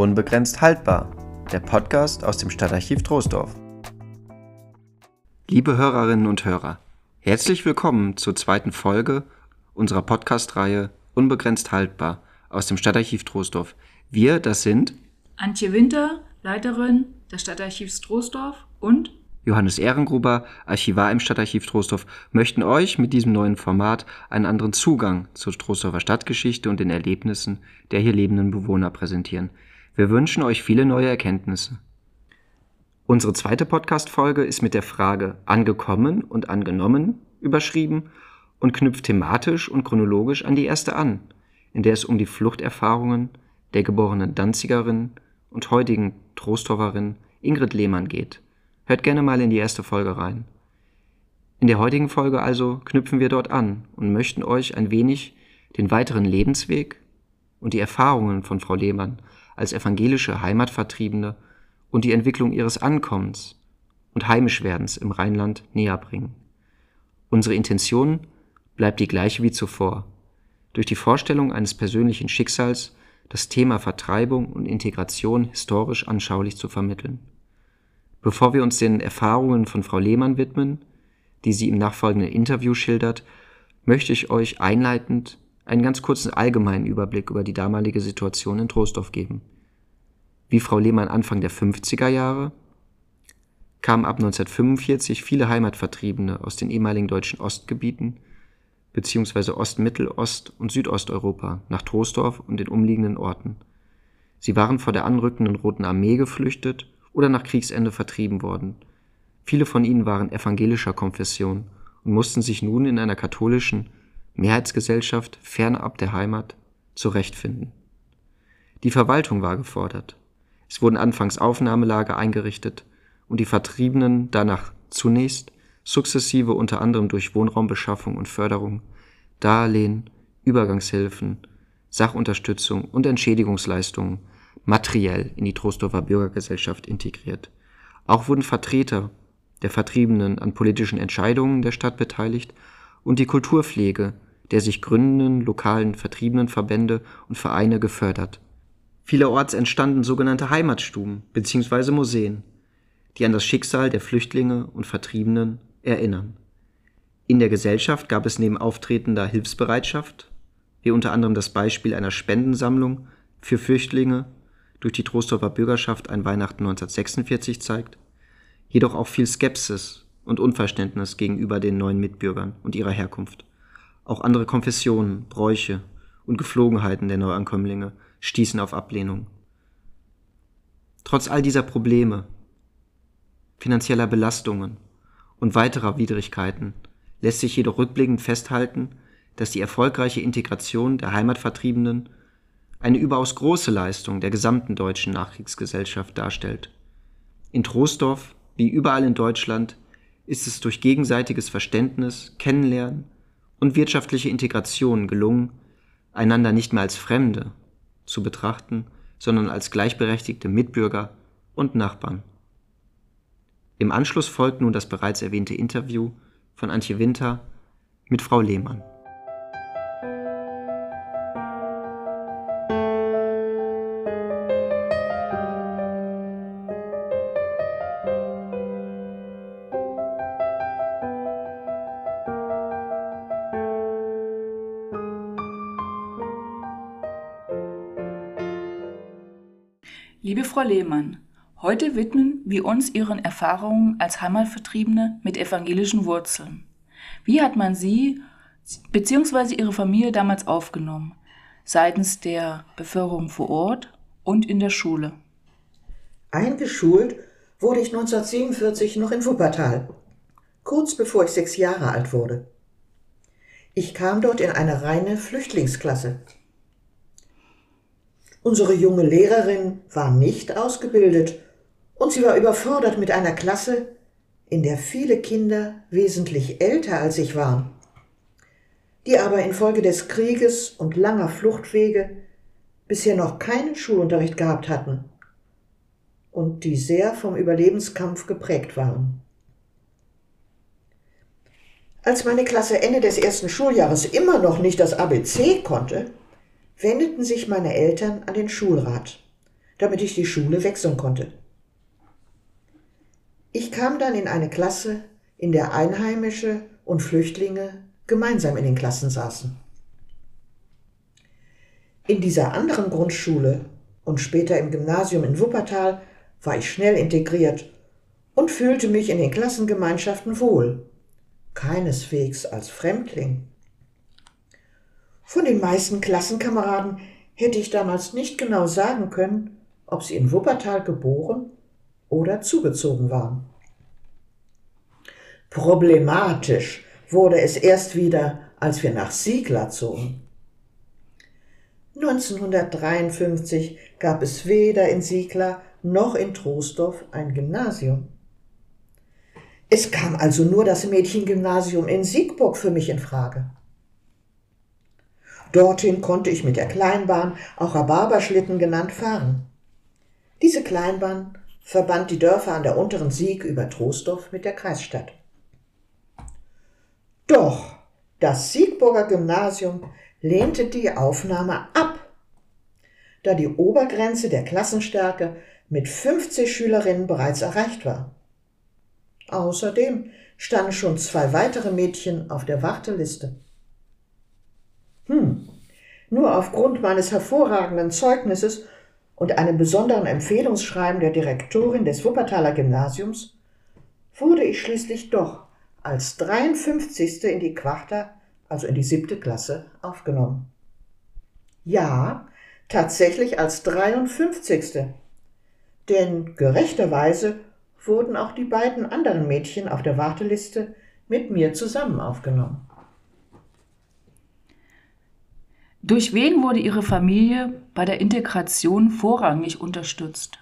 Unbegrenzt haltbar, der Podcast aus dem Stadtarchiv Troisdorf. Liebe Hörerinnen und Hörer, herzlich willkommen zur zweiten Folge unserer Podcast-Reihe Unbegrenzt haltbar aus dem Stadtarchiv Troisdorf. Wir, das sind Antje Winter, Leiterin des Stadtarchivs Troisdorf und Johannes Ehrengruber, Archivar im Stadtarchiv Troisdorf, möchten euch mit diesem neuen Format einen anderen Zugang zur Troisdorfer Stadtgeschichte und den Erlebnissen der hier lebenden Bewohner präsentieren. Wir wünschen euch viele neue Erkenntnisse. Unsere zweite Podcast-Folge ist mit der Frage angekommen und angenommen überschrieben und knüpft thematisch und chronologisch an die erste an, in der es um die Fluchterfahrungen der geborenen Danzigerin und heutigen Trostorferin Ingrid Lehmann geht. Hört gerne mal in die erste Folge rein. In der heutigen Folge also knüpfen wir dort an und möchten euch ein wenig den weiteren Lebensweg und die Erfahrungen von Frau Lehmann als evangelische Heimatvertriebene und die Entwicklung ihres Ankommens und Heimischwerdens im Rheinland näher bringen. Unsere Intention bleibt die gleiche wie zuvor. Durch die Vorstellung eines persönlichen Schicksals das Thema Vertreibung und Integration historisch anschaulich zu vermitteln. Bevor wir uns den Erfahrungen von Frau Lehmann widmen, die sie im nachfolgenden Interview schildert, möchte ich euch einleitend einen ganz kurzen allgemeinen Überblick über die damalige Situation in Troisdorf geben. Wie Frau Lehmann Anfang der 50er Jahre kamen ab 1945 viele Heimatvertriebene aus den ehemaligen deutschen Ostgebieten bzw. Ostmittel-, Ost- und Südosteuropa nach Troisdorf und den umliegenden Orten. Sie waren vor der anrückenden Roten Armee geflüchtet oder nach Kriegsende vertrieben worden. Viele von ihnen waren evangelischer Konfession und mussten sich nun in einer katholischen Mehrheitsgesellschaft fernab der Heimat zurechtfinden. Die Verwaltung war gefordert. Es wurden anfangs Aufnahmelager eingerichtet und die Vertriebenen danach zunächst sukzessive unter anderem durch Wohnraumbeschaffung und Förderung, Darlehen, Übergangshilfen, Sachunterstützung und Entschädigungsleistungen materiell in die Trostorfer Bürgergesellschaft integriert. Auch wurden Vertreter der Vertriebenen an politischen Entscheidungen der Stadt beteiligt und die Kulturpflege der sich gründenden lokalen Vertriebenenverbände und Vereine gefördert. Vielerorts entstanden sogenannte Heimatstuben bzw. Museen, die an das Schicksal der Flüchtlinge und Vertriebenen erinnern. In der Gesellschaft gab es neben auftretender Hilfsbereitschaft, wie unter anderem das Beispiel einer Spendensammlung für Flüchtlinge durch die Trostorfer Bürgerschaft ein Weihnachten 1946 zeigt, jedoch auch viel Skepsis und Unverständnis gegenüber den neuen Mitbürgern und ihrer Herkunft. Auch andere Konfessionen, Bräuche und Geflogenheiten der Neuankömmlinge stießen auf Ablehnung. Trotz all dieser Probleme, finanzieller Belastungen und weiterer Widrigkeiten lässt sich jedoch rückblickend festhalten, dass die erfolgreiche Integration der Heimatvertriebenen eine überaus große Leistung der gesamten deutschen Nachkriegsgesellschaft darstellt. In Troisdorf, wie überall in Deutschland, ist es durch gegenseitiges Verständnis, Kennenlernen und wirtschaftliche Integration gelungen, einander nicht mehr als Fremde zu betrachten, sondern als gleichberechtigte Mitbürger und Nachbarn. Im Anschluss folgt nun das bereits erwähnte Interview von Antje Winter mit Frau Lehmann. Lehmann, heute widmen wir uns Ihren Erfahrungen als Heimatvertriebene mit evangelischen Wurzeln. Wie hat man Sie bzw. Ihre Familie damals aufgenommen? Seitens der Bevölkerung vor Ort und in der Schule? Eingeschult wurde ich 1947 noch in Wuppertal, kurz bevor ich sechs Jahre alt wurde. Ich kam dort in eine reine Flüchtlingsklasse. Unsere junge Lehrerin war nicht ausgebildet und sie war überfordert mit einer Klasse, in der viele Kinder wesentlich älter als ich waren, die aber infolge des Krieges und langer Fluchtwege bisher noch keinen Schulunterricht gehabt hatten und die sehr vom Überlebenskampf geprägt waren. Als meine Klasse Ende des ersten Schuljahres immer noch nicht das ABC konnte, wendeten sich meine Eltern an den Schulrat, damit ich die Schule wechseln konnte. Ich kam dann in eine Klasse, in der Einheimische und Flüchtlinge gemeinsam in den Klassen saßen. In dieser anderen Grundschule und später im Gymnasium in Wuppertal war ich schnell integriert und fühlte mich in den Klassengemeinschaften wohl, keineswegs als Fremdling. Von den meisten Klassenkameraden hätte ich damals nicht genau sagen können, ob sie in Wuppertal geboren oder zugezogen waren. Problematisch wurde es erst wieder, als wir nach Siegler zogen. 1953 gab es weder in Siegler noch in Troisdorf ein Gymnasium. Es kam also nur das Mädchengymnasium in Siegburg für mich in Frage. Dorthin konnte ich mit der Kleinbahn, auch Rhabarberschlitten genannt, fahren. Diese Kleinbahn verband die Dörfer an der unteren Sieg über Troisdorf mit der Kreisstadt. Doch das Siegburger Gymnasium lehnte die Aufnahme ab, da die Obergrenze der Klassenstärke mit 50 Schülerinnen bereits erreicht war. Außerdem standen schon zwei weitere Mädchen auf der Warteliste. Nur aufgrund meines hervorragenden Zeugnisses und einem besonderen Empfehlungsschreiben der Direktorin des Wuppertaler Gymnasiums wurde ich schließlich doch als 53. in die Quarta, also in die siebte Klasse, aufgenommen. Ja, tatsächlich als 53. Denn gerechterweise wurden auch die beiden anderen Mädchen auf der Warteliste mit mir zusammen aufgenommen. Durch wen wurde Ihre Familie bei der Integration vorrangig unterstützt?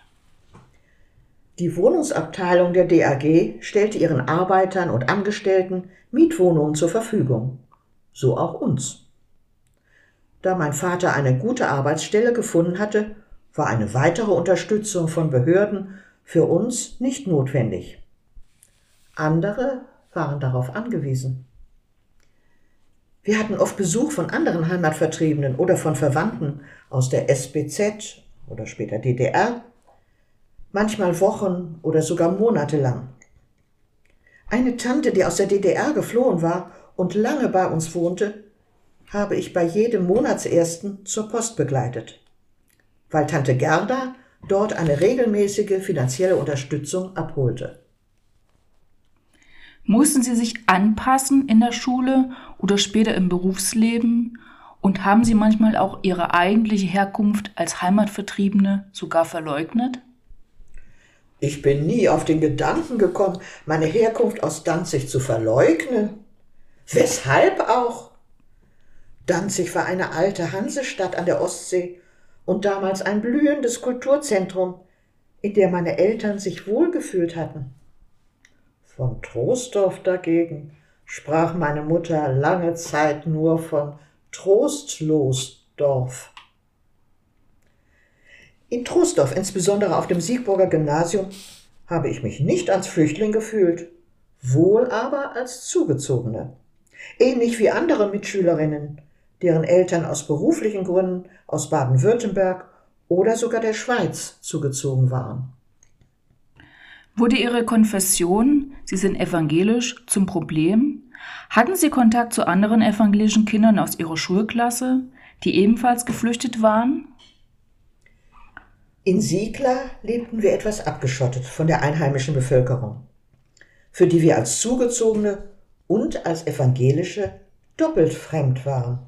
Die Wohnungsabteilung der DAG stellte ihren Arbeitern und Angestellten Mietwohnungen zur Verfügung, so auch uns. Da mein Vater eine gute Arbeitsstelle gefunden hatte, war eine weitere Unterstützung von Behörden für uns nicht notwendig. Andere waren darauf angewiesen. Wir hatten oft Besuch von anderen Heimatvertriebenen oder von Verwandten aus der SBZ oder später DDR, manchmal Wochen oder sogar Monate lang. Eine Tante, die aus der DDR geflohen war und lange bei uns wohnte, habe ich bei jedem Monatsersten zur Post begleitet, weil Tante Gerda dort eine regelmäßige finanzielle Unterstützung abholte. Mussten Sie sich anpassen in der Schule oder später im Berufsleben? Und haben Sie manchmal auch Ihre eigentliche Herkunft als Heimatvertriebene sogar verleugnet? Ich bin nie auf den Gedanken gekommen, meine Herkunft aus Danzig zu verleugnen. Weshalb auch? Danzig war eine alte Hansestadt an der Ostsee und damals ein blühendes Kulturzentrum, in der meine Eltern sich wohlgefühlt hatten. Von Trostdorf dagegen sprach meine Mutter lange Zeit nur von Trostlosdorf. In Trostdorf, insbesondere auf dem Siegburger Gymnasium, habe ich mich nicht als Flüchtling gefühlt, wohl aber als Zugezogene. Ähnlich wie andere Mitschülerinnen, deren Eltern aus beruflichen Gründen aus Baden-Württemberg oder sogar der Schweiz zugezogen waren. Wurde Ihre Konfession, Sie sind evangelisch, zum Problem? Hatten Sie Kontakt zu anderen evangelischen Kindern aus Ihrer Schulklasse, die ebenfalls geflüchtet waren? In Siegler lebten wir etwas abgeschottet von der einheimischen Bevölkerung, für die wir als Zugezogene und als Evangelische doppelt fremd waren.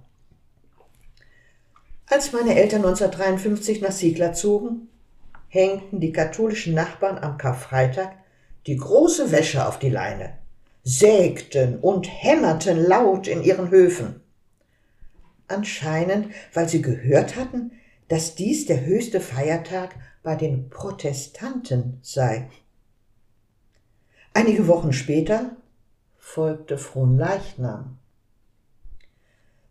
Als meine Eltern 1953 nach Siegler zogen, hängten die katholischen Nachbarn am Karfreitag die große Wäsche auf die Leine, sägten und hämmerten laut in ihren Höfen. Anscheinend, weil sie gehört hatten, dass dies der höchste Feiertag bei den Protestanten sei. Einige Wochen später folgte Fronleichnam.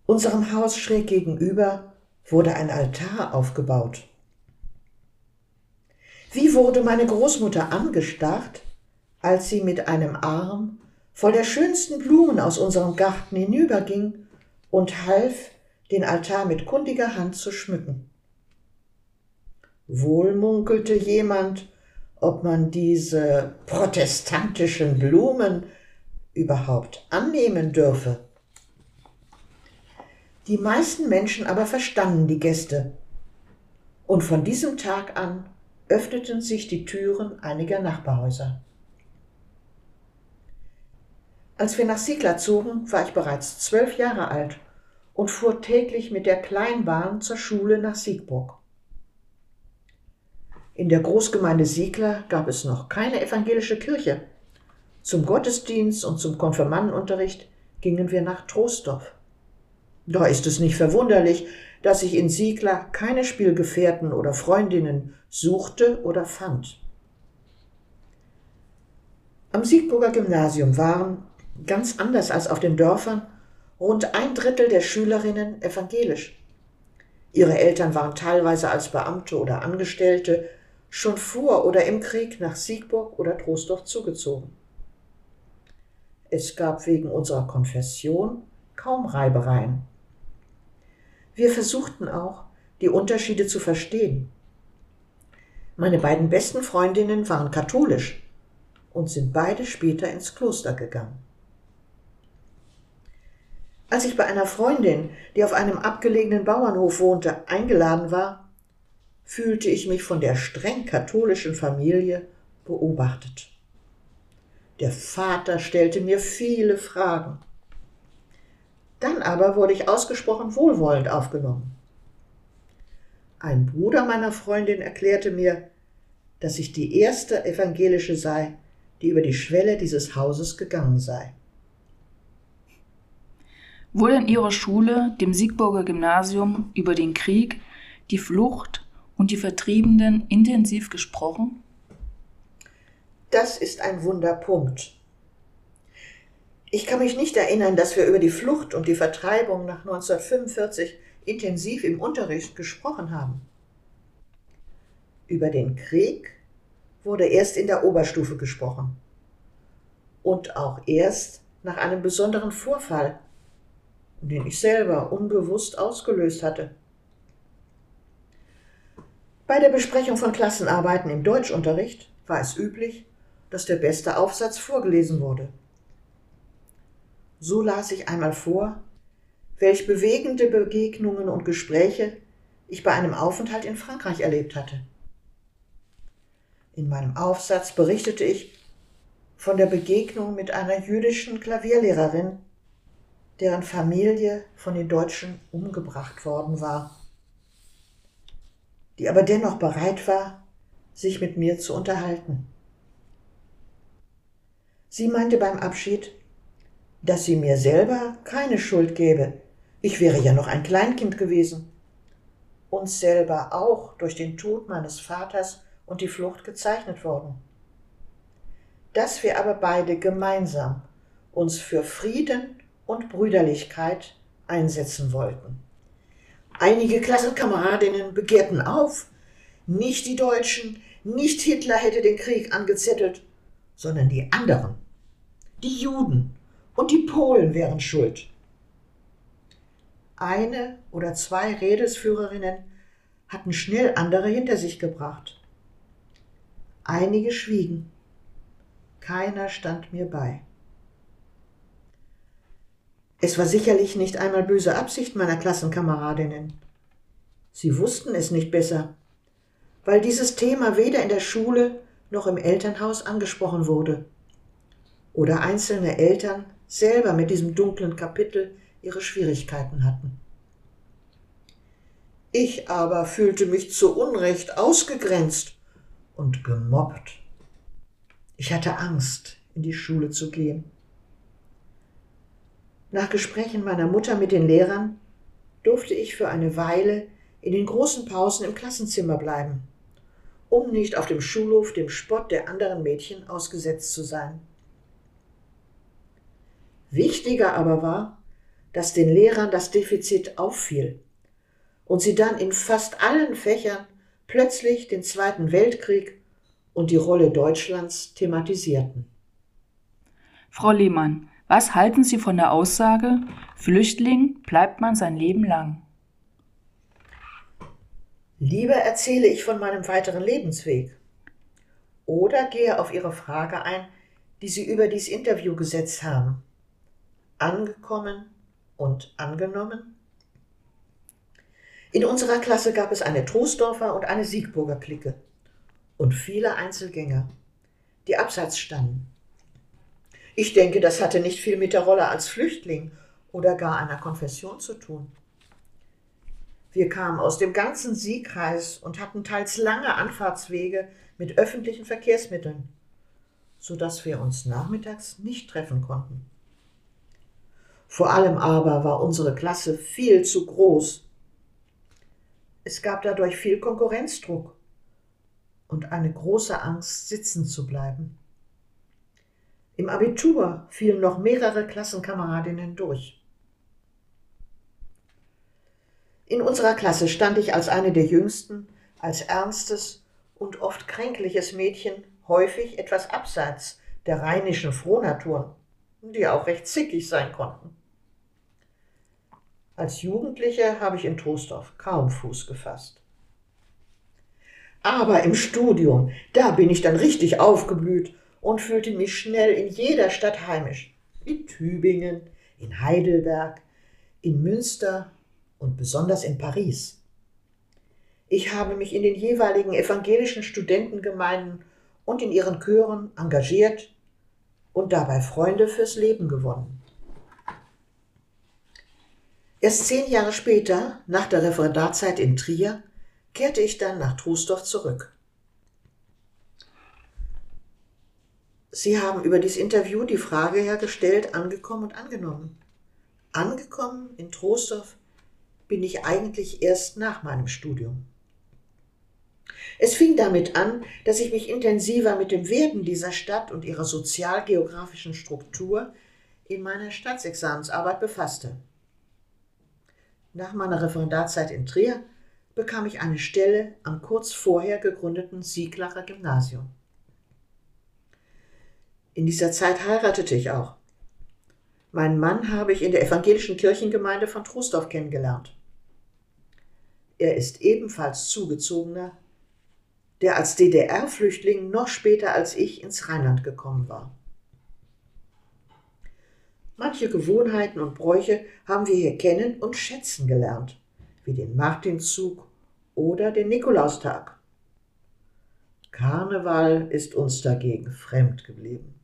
Unserem Haus schräg gegenüber wurde ein Altar aufgebaut. Wie wurde meine Großmutter angestarrt, als sie mit einem Arm voll der schönsten Blumen aus unserem Garten hinüberging und half, den Altar mit kundiger Hand zu schmücken. Wohl munkelte jemand, ob man diese protestantischen Blumen überhaupt annehmen dürfe. Die meisten Menschen aber verstanden die Gäste, und von diesem Tag an öffneten sich die Türen einiger Nachbarhäuser. Als wir nach Siegler zogen, war ich bereits zwölf Jahre alt und fuhr täglich mit der Kleinbahn zur Schule nach Siegburg. In der Großgemeinde Siegler gab es noch keine evangelische Kirche. Zum Gottesdienst und zum Konfirmandenunterricht gingen wir nach Troisdorf. Da ist es nicht verwunderlich, dass ich in Siegler keine Spielgefährten oder Freundinnen suchte oder fand. Am Siegburger Gymnasium waren, ganz anders als auf den Dörfern, rund ein Drittel der Schülerinnen evangelisch. Ihre Eltern waren teilweise als Beamte oder Angestellte schon vor oder im Krieg nach Siegburg oder Troisdorf zugezogen. Es gab wegen unserer Konfession kaum Reibereien. Wir versuchten auch, die Unterschiede zu verstehen. Meine beiden besten Freundinnen waren katholisch und sind beide später ins Kloster gegangen. Als ich bei einer Freundin, die auf einem abgelegenen Bauernhof wohnte, eingeladen war, fühlte ich mich von der streng katholischen Familie beobachtet. Der Vater stellte mir viele Fragen. Dann aber wurde ich ausgesprochen wohlwollend aufgenommen. Ein Bruder meiner Freundin erklärte mir, dass ich die erste evangelische sei, die über die Schwelle dieses Hauses gegangen sei. Wurde in ihrer Schule, dem Siegburger Gymnasium, über den Krieg, die Flucht und die Vertriebenen intensiv gesprochen? Das ist ein Wunderpunkt. Ich kann mich nicht erinnern, dass wir über die Flucht und die Vertreibung nach 1945 intensiv im Unterricht gesprochen haben. Über den Krieg wurde erst in der Oberstufe gesprochen. Und auch erst nach einem besonderen Vorfall, den ich selber unbewusst ausgelöst hatte. Bei der Besprechung von Klassenarbeiten im Deutschunterricht war es üblich, dass der beste Aufsatz vorgelesen wurde. So las ich einmal vor, welch bewegende Begegnungen und Gespräche ich bei einem Aufenthalt in Frankreich erlebt hatte. In meinem Aufsatz berichtete ich von der Begegnung mit einer jüdischen Klavierlehrerin, deren Familie von den Deutschen umgebracht worden war die aber dennoch bereit war, sich mit mir zu unterhalten. Sie meinte beim Abschied, dass sie mir selber keine Schuld gäbe. Ich wäre ja noch ein Kleinkind gewesen. Uns selber auch durch den Tod meines Vaters und die Flucht gezeichnet worden. Dass wir aber beide gemeinsam uns für Frieden und Brüderlichkeit einsetzen wollten. Einige Klassenkameradinnen begehrten auf. Nicht die Deutschen, nicht Hitler hätte den Krieg angezettelt, sondern die anderen. Die Juden und die Polen wären schuld. Eine oder zwei Redesführerinnen hatten schnell andere hinter sich gebracht. Einige schwiegen. Keiner stand mir bei. Es war sicherlich nicht einmal böse Absicht meiner Klassenkameradinnen. Sie wussten es nicht besser, weil dieses Thema weder in der Schule noch im Elternhaus angesprochen wurde oder einzelne Eltern selber mit diesem dunklen Kapitel ihre Schwierigkeiten hatten. Ich aber fühlte mich zu Unrecht ausgegrenzt und gemobbt. Ich hatte Angst, in die Schule zu gehen. Nach Gesprächen meiner Mutter mit den Lehrern durfte ich für eine Weile in den großen Pausen im Klassenzimmer bleiben, um nicht auf dem Schulhof dem Spott der anderen Mädchen ausgesetzt zu sein. Wichtiger aber war, dass den Lehrern das Defizit auffiel und sie dann in fast allen Fächern plötzlich den Zweiten Weltkrieg und die Rolle Deutschlands thematisierten. Frau Lehmann, was halten Sie von der Aussage, Flüchtling bleibt man sein Leben lang? Lieber erzähle ich von meinem weiteren Lebensweg oder gehe auf Ihre Frage ein, die Sie über dieses Interview gesetzt haben. Angekommen und angenommen? In unserer Klasse gab es eine Troisdorfer und eine Siegburger Clique und viele Einzelgänger, die abseits standen. Ich denke, das hatte nicht viel mit der Rolle als Flüchtling oder gar einer Konfession zu tun. Wir kamen aus dem ganzen Siegkreis und hatten teils lange Anfahrtswege mit öffentlichen Verkehrsmitteln, so dass wir uns nachmittags nicht treffen konnten. Vor allem aber war unsere Klasse viel zu groß. Es gab dadurch viel Konkurrenzdruck und eine große Angst, sitzen zu bleiben. Im Abitur fielen noch mehrere Klassenkameradinnen durch. In unserer Klasse stand ich als eine der jüngsten, als ernstes und oft kränkliches Mädchen häufig etwas abseits der rheinischen Frohnaturen, die auch recht zickig sein konnten. Als Jugendliche habe ich in Troisdorf kaum Fuß gefasst. Aber im Studium, da bin ich dann richtig aufgeblüht und fühlte mich schnell in jeder Stadt heimisch. In Tübingen, in Heidelberg, in Münster und besonders in Paris. Ich habe mich in den jeweiligen evangelischen Studentengemeinden und in ihren Chören engagiert und dabei Freunde fürs Leben gewonnen. Erst zehn Jahre später, nach der Referendarzeit in Trier, kehrte ich dann nach Trusdorf zurück. Sie haben über dieses Interview die Frage hergestellt, angekommen und angenommen. Angekommen in Trostorf bin ich eigentlich erst nach meinem Studium. Es fing damit an, dass ich mich intensiver mit dem Werden dieser Stadt und ihrer sozialgeografischen Struktur in meiner Staatsexamensarbeit befasste. Nach meiner Referendarzeit in Trier bekam ich eine Stelle am kurz vorher gegründeten Sieglacher Gymnasium. In dieser Zeit heiratete ich auch. Meinen Mann habe ich in der evangelischen Kirchengemeinde von Trostorf kennengelernt. Er ist ebenfalls Zugezogener, der als DDR-Flüchtling noch später als ich ins Rheinland gekommen war. Manche Gewohnheiten und Bräuche haben wir hier kennen und schätzen gelernt, wie den Martinszug oder den Nikolaustag. Karneval ist uns dagegen fremd geblieben.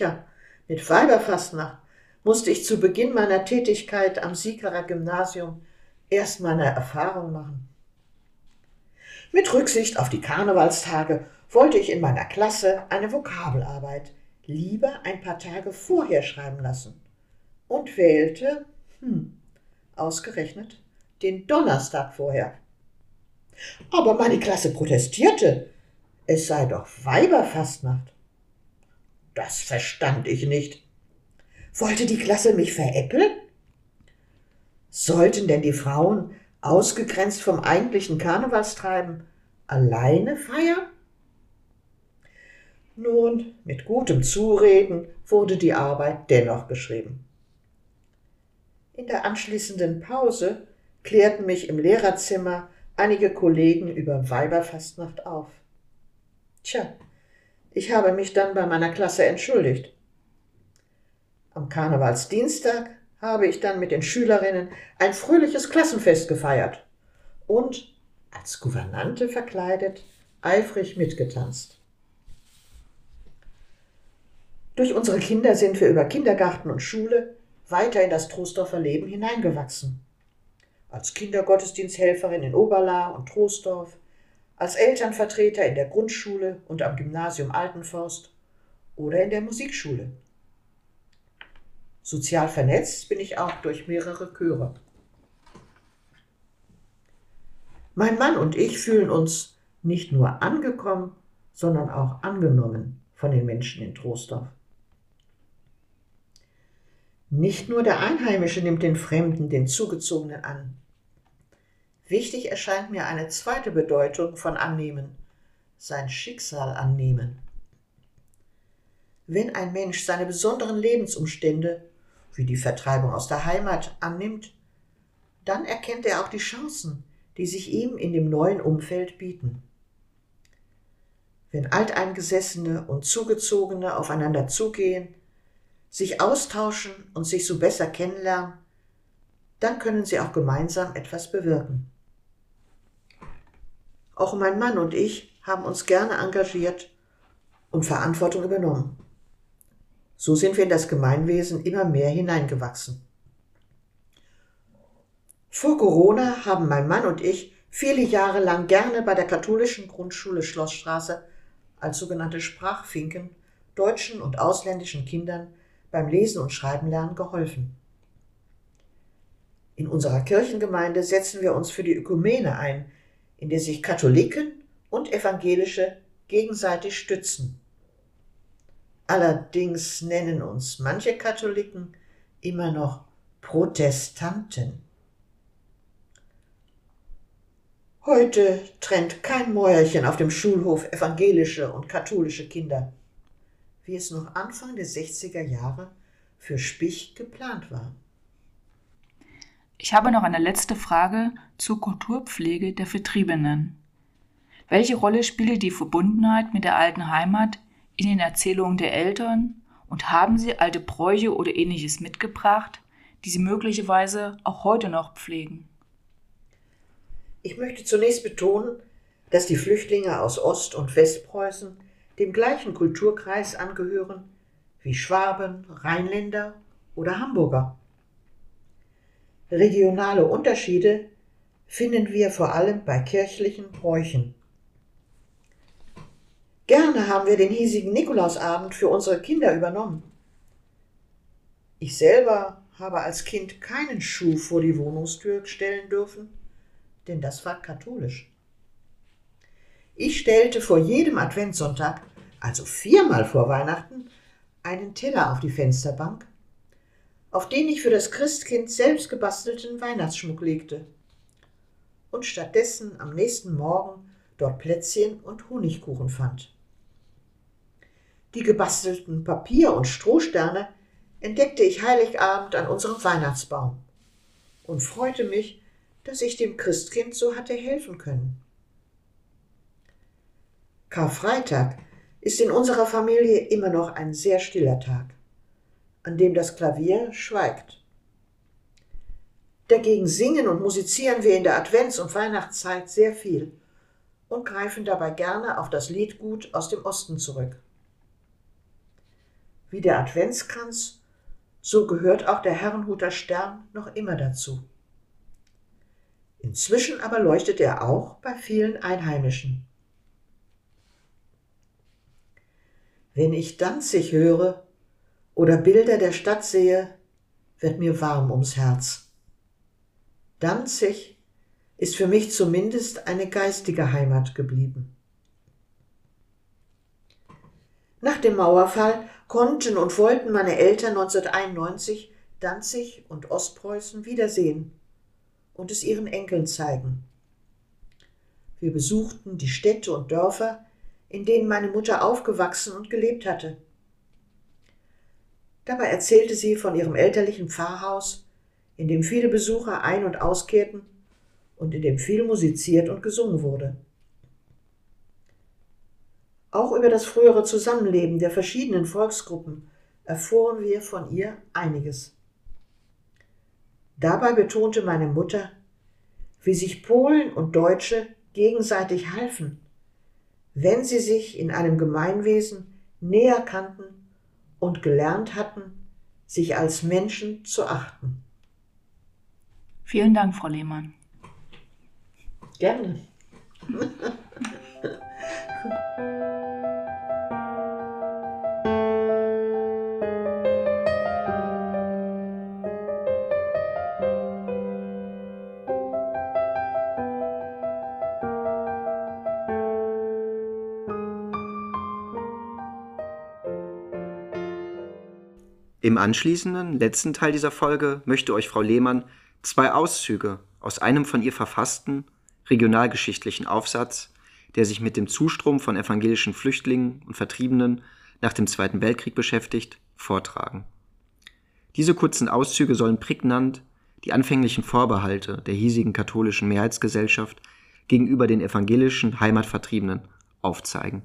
Tja, mit Weiberfastnacht musste ich zu Beginn meiner Tätigkeit am Siegerer Gymnasium erst meine Erfahrung machen. Mit Rücksicht auf die Karnevalstage wollte ich in meiner Klasse eine Vokabelarbeit lieber ein paar Tage vorher schreiben lassen und wählte, hm, ausgerechnet, den Donnerstag vorher. Aber meine Klasse protestierte. Es sei doch Weiberfastnacht. Das verstand ich nicht. Wollte die Klasse mich veräppeln? Sollten denn die Frauen, ausgegrenzt vom eigentlichen Karnevalstreiben, alleine feiern? Nun, mit gutem Zureden wurde die Arbeit dennoch geschrieben. In der anschließenden Pause klärten mich im Lehrerzimmer einige Kollegen über Weiberfastnacht auf. Tja, ich habe mich dann bei meiner Klasse entschuldigt. Am Karnevalsdienstag habe ich dann mit den Schülerinnen ein fröhliches Klassenfest gefeiert und als Gouvernante verkleidet eifrig mitgetanzt. Durch unsere Kinder sind wir über Kindergarten und Schule weiter in das Troisdorfer Leben hineingewachsen. Als Kindergottesdiensthelferin in Oberla und Troisdorf, als Elternvertreter in der Grundschule und am Gymnasium Altenforst oder in der Musikschule. Sozial vernetzt bin ich auch durch mehrere Chöre. Mein Mann und ich fühlen uns nicht nur angekommen, sondern auch angenommen von den Menschen in Troisdorf. Nicht nur der Einheimische nimmt den Fremden, den Zugezogenen an. Wichtig erscheint mir eine zweite Bedeutung von annehmen, sein Schicksal annehmen. Wenn ein Mensch seine besonderen Lebensumstände, wie die Vertreibung aus der Heimat, annimmt, dann erkennt er auch die Chancen, die sich ihm in dem neuen Umfeld bieten. Wenn Alteingesessene und Zugezogene aufeinander zugehen, sich austauschen und sich so besser kennenlernen, dann können sie auch gemeinsam etwas bewirken. Auch mein Mann und ich haben uns gerne engagiert und Verantwortung übernommen. So sind wir in das Gemeinwesen immer mehr hineingewachsen. Vor Corona haben mein Mann und ich viele Jahre lang gerne bei der katholischen Grundschule Schlossstraße als sogenannte Sprachfinken deutschen und ausländischen Kindern beim Lesen und Schreiben lernen geholfen. In unserer Kirchengemeinde setzen wir uns für die Ökumene ein, in der sich Katholiken und Evangelische gegenseitig stützen. Allerdings nennen uns manche Katholiken immer noch Protestanten. Heute trennt kein Mäuerchen auf dem Schulhof evangelische und katholische Kinder, wie es noch Anfang der 60er Jahre für Spich geplant war. Ich habe noch eine letzte Frage zur Kulturpflege der Vertriebenen. Welche Rolle spielt die Verbundenheit mit der alten Heimat in den Erzählungen der Eltern und haben Sie alte Bräuche oder ähnliches mitgebracht, die Sie möglicherweise auch heute noch pflegen? Ich möchte zunächst betonen, dass die Flüchtlinge aus Ost- und Westpreußen dem gleichen Kulturkreis angehören wie Schwaben, Rheinländer oder Hamburger. Regionale Unterschiede finden wir vor allem bei kirchlichen Bräuchen. Gerne haben wir den hiesigen Nikolausabend für unsere Kinder übernommen. Ich selber habe als Kind keinen Schuh vor die Wohnungstür stellen dürfen, denn das war katholisch. Ich stellte vor jedem Adventssonntag, also viermal vor Weihnachten, einen Teller auf die Fensterbank auf den ich für das Christkind selbst gebastelten Weihnachtsschmuck legte und stattdessen am nächsten Morgen dort Plätzchen und Honigkuchen fand. Die gebastelten Papier- und Strohsterne entdeckte ich Heiligabend an unserem Weihnachtsbaum und freute mich, dass ich dem Christkind so hatte helfen können. Karfreitag ist in unserer Familie immer noch ein sehr stiller Tag an dem das Klavier schweigt. Dagegen singen und musizieren wir in der Advents- und Weihnachtszeit sehr viel und greifen dabei gerne auf das Liedgut aus dem Osten zurück. Wie der Adventskranz, so gehört auch der Herrenhuter Stern noch immer dazu. Inzwischen aber leuchtet er auch bei vielen Einheimischen. Wenn ich Danzig höre, oder Bilder der Stadt sehe, wird mir warm ums Herz. Danzig ist für mich zumindest eine geistige Heimat geblieben. Nach dem Mauerfall konnten und wollten meine Eltern 1991 Danzig und Ostpreußen wiedersehen und es ihren Enkeln zeigen. Wir besuchten die Städte und Dörfer, in denen meine Mutter aufgewachsen und gelebt hatte. Dabei erzählte sie von ihrem elterlichen Pfarrhaus, in dem viele Besucher ein- und auskehrten und in dem viel musiziert und gesungen wurde. Auch über das frühere Zusammenleben der verschiedenen Volksgruppen erfuhren wir von ihr einiges. Dabei betonte meine Mutter, wie sich Polen und Deutsche gegenseitig halfen, wenn sie sich in einem Gemeinwesen näher kannten und gelernt hatten, sich als Menschen zu achten. Vielen Dank, Frau Lehmann. Gerne. Im anschließenden, letzten Teil dieser Folge möchte euch Frau Lehmann zwei Auszüge aus einem von ihr verfassten regionalgeschichtlichen Aufsatz, der sich mit dem Zustrom von evangelischen Flüchtlingen und Vertriebenen nach dem Zweiten Weltkrieg beschäftigt, vortragen. Diese kurzen Auszüge sollen prägnant die anfänglichen Vorbehalte der hiesigen katholischen Mehrheitsgesellschaft gegenüber den evangelischen Heimatvertriebenen aufzeigen.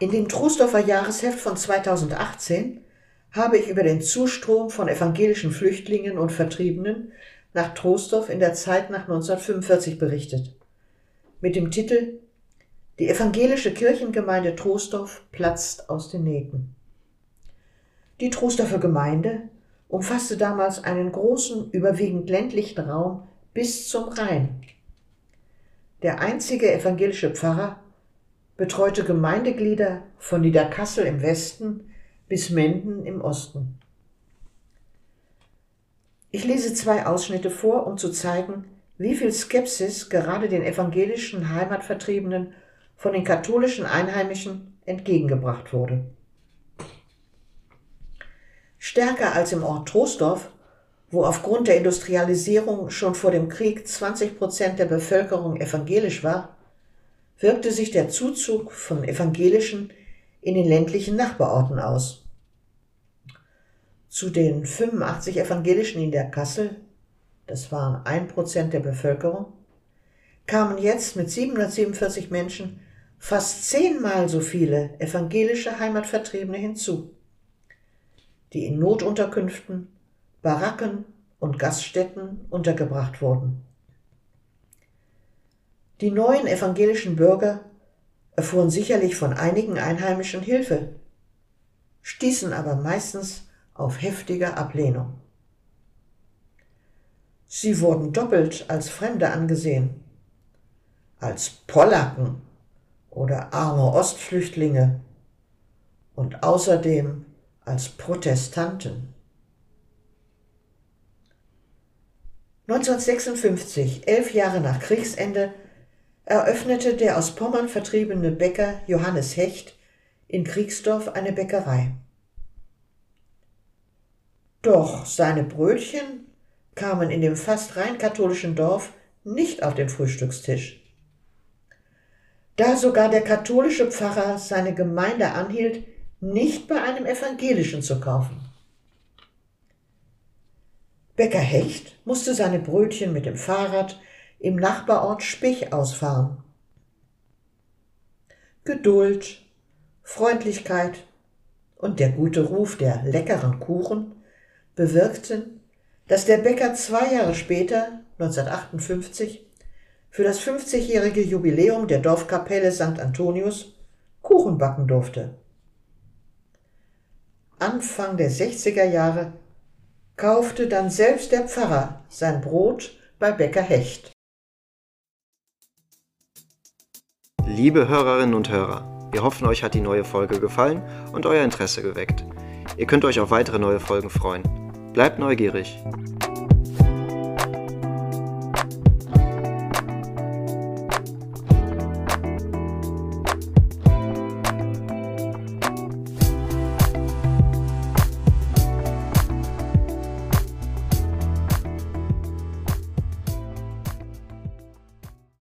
In dem Trostorfer Jahresheft von 2018 habe ich über den Zustrom von evangelischen Flüchtlingen und Vertriebenen nach Troisdorf in der Zeit nach 1945 berichtet. Mit dem Titel Die evangelische Kirchengemeinde Troisdorf platzt aus den Nähten. Die Troisdorfer Gemeinde umfasste damals einen großen, überwiegend ländlichen Raum bis zum Rhein. Der einzige evangelische Pfarrer betreute Gemeindeglieder von Niederkassel im Westen bis Menden im Osten. Ich lese zwei Ausschnitte vor, um zu zeigen, wie viel Skepsis gerade den evangelischen Heimatvertriebenen von den katholischen Einheimischen entgegengebracht wurde. Stärker als im Ort Troisdorf, wo aufgrund der Industrialisierung schon vor dem Krieg 20 Prozent der Bevölkerung evangelisch war, wirkte sich der Zuzug von Evangelischen in den ländlichen Nachbarorten aus. Zu den 85 Evangelischen in der Kassel, das waren ein Prozent der Bevölkerung, kamen jetzt mit 747 Menschen fast zehnmal so viele evangelische Heimatvertriebene hinzu, die in Notunterkünften, Baracken und Gaststätten untergebracht wurden. Die neuen evangelischen Bürger erfuhren sicherlich von einigen Einheimischen Hilfe, stießen aber meistens auf heftige Ablehnung. Sie wurden doppelt als Fremde angesehen, als Polacken oder arme Ostflüchtlinge und außerdem als Protestanten. 1956, elf Jahre nach Kriegsende, eröffnete der aus Pommern vertriebene Bäcker Johannes Hecht in Kriegsdorf eine Bäckerei. Doch seine Brötchen kamen in dem fast rein katholischen Dorf nicht auf den Frühstückstisch. Da sogar der katholische Pfarrer seine Gemeinde anhielt, nicht bei einem evangelischen zu kaufen. Bäcker Hecht musste seine Brötchen mit dem Fahrrad im Nachbarort Spich ausfahren. Geduld, Freundlichkeit und der gute Ruf der leckeren Kuchen bewirkten, dass der Bäcker zwei Jahre später, 1958, für das 50-jährige Jubiläum der Dorfkapelle St. Antonius Kuchen backen durfte. Anfang der 60er Jahre kaufte dann selbst der Pfarrer sein Brot bei Bäcker Hecht. Liebe Hörerinnen und Hörer, wir hoffen, euch hat die neue Folge gefallen und euer Interesse geweckt. Ihr könnt euch auf weitere neue Folgen freuen. Bleibt neugierig.